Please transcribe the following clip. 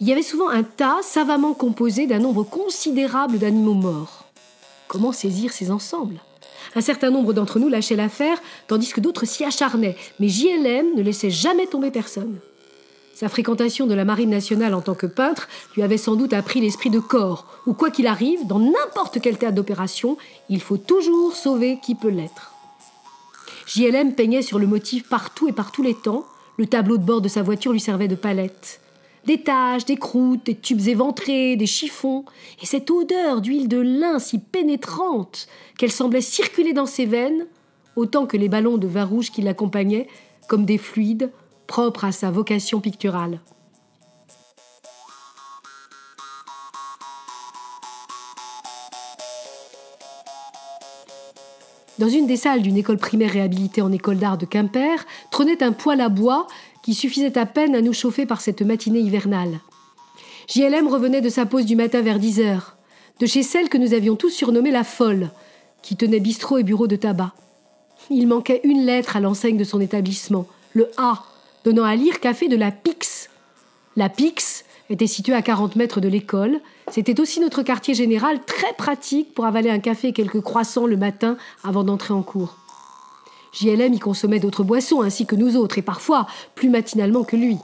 il y avait souvent un tas savamment composé d'un nombre considérable d'animaux morts. Comment saisir ces ensembles? Un certain nombre d'entre nous lâchaient l'affaire, tandis que d'autres s'y acharnaient, mais JLM ne laissait jamais tomber personne. Sa fréquentation de la Marine nationale en tant que peintre lui avait sans doute appris l'esprit de corps, où quoi qu'il arrive, dans n'importe quel théâtre d'opération, il faut toujours sauver qui peut l'être. JLM peignait sur le motif partout et par tous les temps, le tableau de bord de sa voiture lui servait de palette. Des taches, des croûtes, des tubes éventrés, des chiffons, et cette odeur d'huile de lin si pénétrante qu'elle semblait circuler dans ses veines, autant que les ballons de vin rouge qui l'accompagnaient, comme des fluides propres à sa vocation picturale. Dans une des salles d'une école primaire réhabilitée en école d'art de Quimper, trônait un poêle à bois qui suffisait à peine à nous chauffer par cette matinée hivernale. JLM revenait de sa pause du matin vers 10 heures, de chez celle que nous avions tous surnommée la folle, qui tenait bistrot et bureau de tabac. Il manquait une lettre à l'enseigne de son établissement, le A, donnant à lire café de la Pix. La Pix était située à 40 mètres de l'école. C'était aussi notre quartier général, très pratique pour avaler un café et quelques croissants le matin avant d'entrer en cours. JLM y consommait d'autres boissons ainsi que nous autres, et parfois plus matinalement que lui.